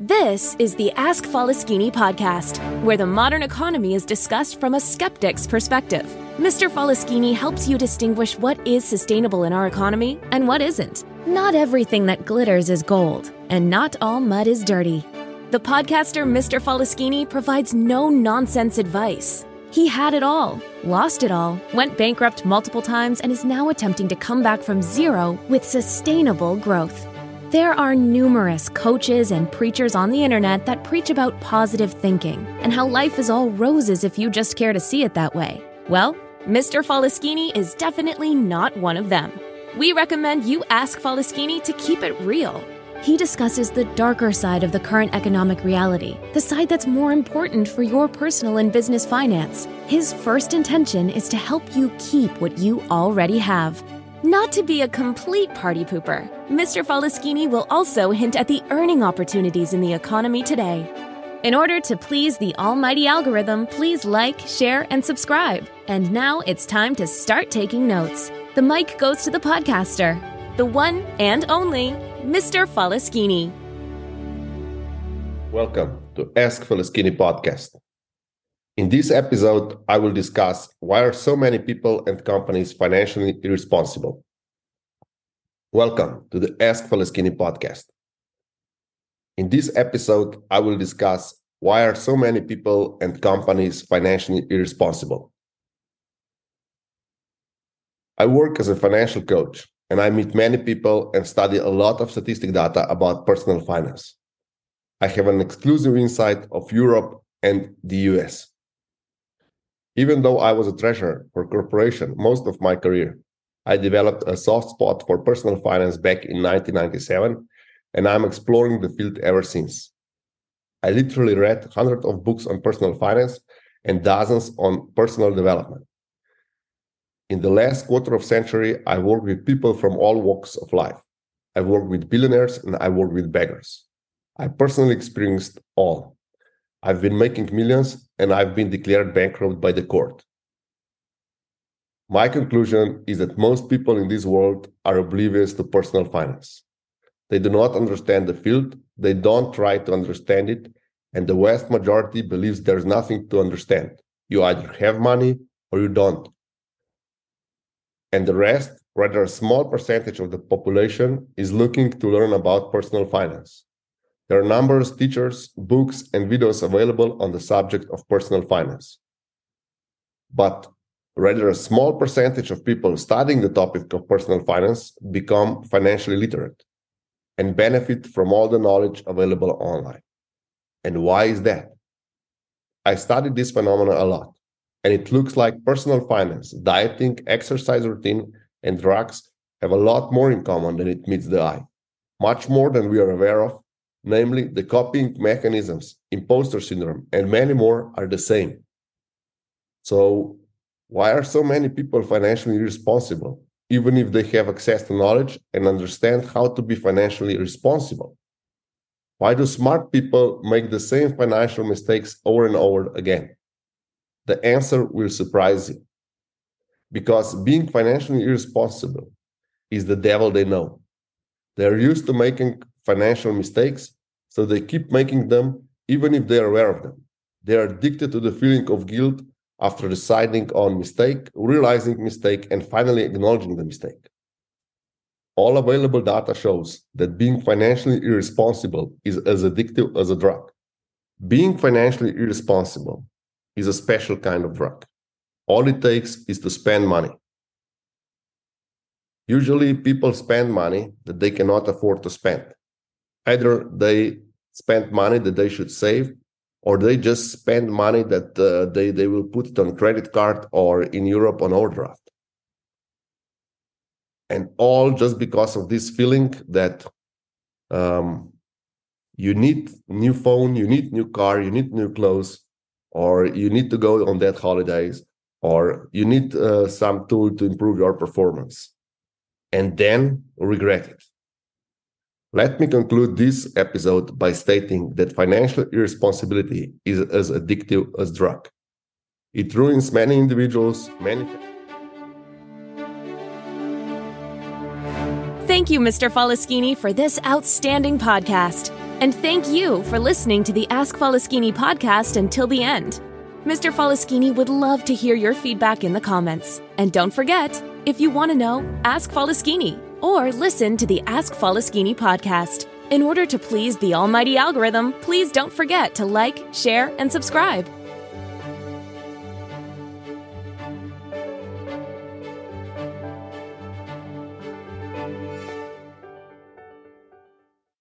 This is the Ask Faleskini podcast, where the modern economy is discussed from a skeptic's perspective. Mr. Faleskini helps you distinguish what is sustainable in our economy and what isn't. Not everything that glitters is gold, and not all mud is dirty. The podcaster Mr. Faleskini provides no nonsense advice. He had it all, lost it all, went bankrupt multiple times, and is now attempting to come back from zero with sustainable growth. There are numerous coaches and preachers on the internet that preach about positive thinking and how life is all roses if you just care to see it that way. Well, Mr. Faleskini is definitely not one of them. We recommend you ask Faleskini to keep it real he discusses the darker side of the current economic reality, the side that's more important for your personal and business finance. His first intention is to help you keep what you already have. Not to be a complete party pooper, Mr. Faleskini will also hint at the earning opportunities in the economy today. In order to please the almighty algorithm, please like, share, and subscribe. And now it's time to start taking notes. The mic goes to the podcaster, the one and only Mr. Faleskini. Welcome to Ask Faleskini podcast. In this episode, I will discuss why are so many people and companies financially irresponsible. Welcome to the Ask Faleskini podcast. In this episode, I will discuss why are so many people and companies financially irresponsible. I work as a financial coach and I meet many people and study a lot of statistic data about personal finance. I have an exclusive insight of Europe and the US. Even though I was a treasurer for corporation most of my career, I developed a soft spot for personal finance back in 1997, and I'm exploring the field ever since. I literally read hundreds of books on personal finance and dozens on personal development. In the last quarter of century, I worked with people from all walks of life. I worked with billionaires and I worked with beggars. I personally experienced all. I've been making millions and I've been declared bankrupt by the court. My conclusion is that most people in this world are oblivious to personal finance. They do not understand the field, they don't try to understand it, and the vast majority believes there's nothing to understand. You either have money or you don't and the rest, rather a small percentage of the population, is looking to learn about personal finance. There are numbers, teachers, books, and videos available on the subject of personal finance. But rather a small percentage of people studying the topic of personal finance become financially literate and benefit from all the knowledge available online. And why is that? I studied this phenomenon a lot and it looks like personal finance, dieting, exercise routine, and drugs have a lot more in common than it meets the eye. Much more than we are aware of, namely the copying mechanisms, imposter syndrome, and many more are the same. So, why are so many people financially irresponsible, even if they have access to knowledge and understand how to be financially responsible? Why do smart people make the same financial mistakes over and over again? the answer will surprise you. Because being financially irresponsible is the devil they know. They're used to making financial mistakes, so they keep making them even if they're aware of them. They are addicted to the feeling of guilt after deciding on mistake, realizing mistake, and finally acknowledging the mistake. All available data shows that being financially irresponsible is as addictive as a drug. Being financially irresponsible is a special kind of drug. All it takes is to spend money. Usually, people spend money that they cannot afford to spend. Either they spend money that they should save, or they just spend money that uh, they, they will put it on credit card or in Europe on overdraft. And all just because of this feeling that um, you need new phone, you need new car, you need new clothes, or you need to go on that holidays or you need uh, some tool to improve your performance and then regret it let me conclude this episode by stating that financial irresponsibility is as addictive as drug it ruins many individuals many Thank you, Mr. Faleskini, for this outstanding podcast. And thank you for listening to the Ask Faleskini podcast until the end. Mr. Faleskini would love to hear your feedback in the comments. And don't forget, if you want to know, ask Faleskini or listen to the Ask Faleskini podcast. In order to please the almighty algorithm, please don't forget to like, share, and subscribe.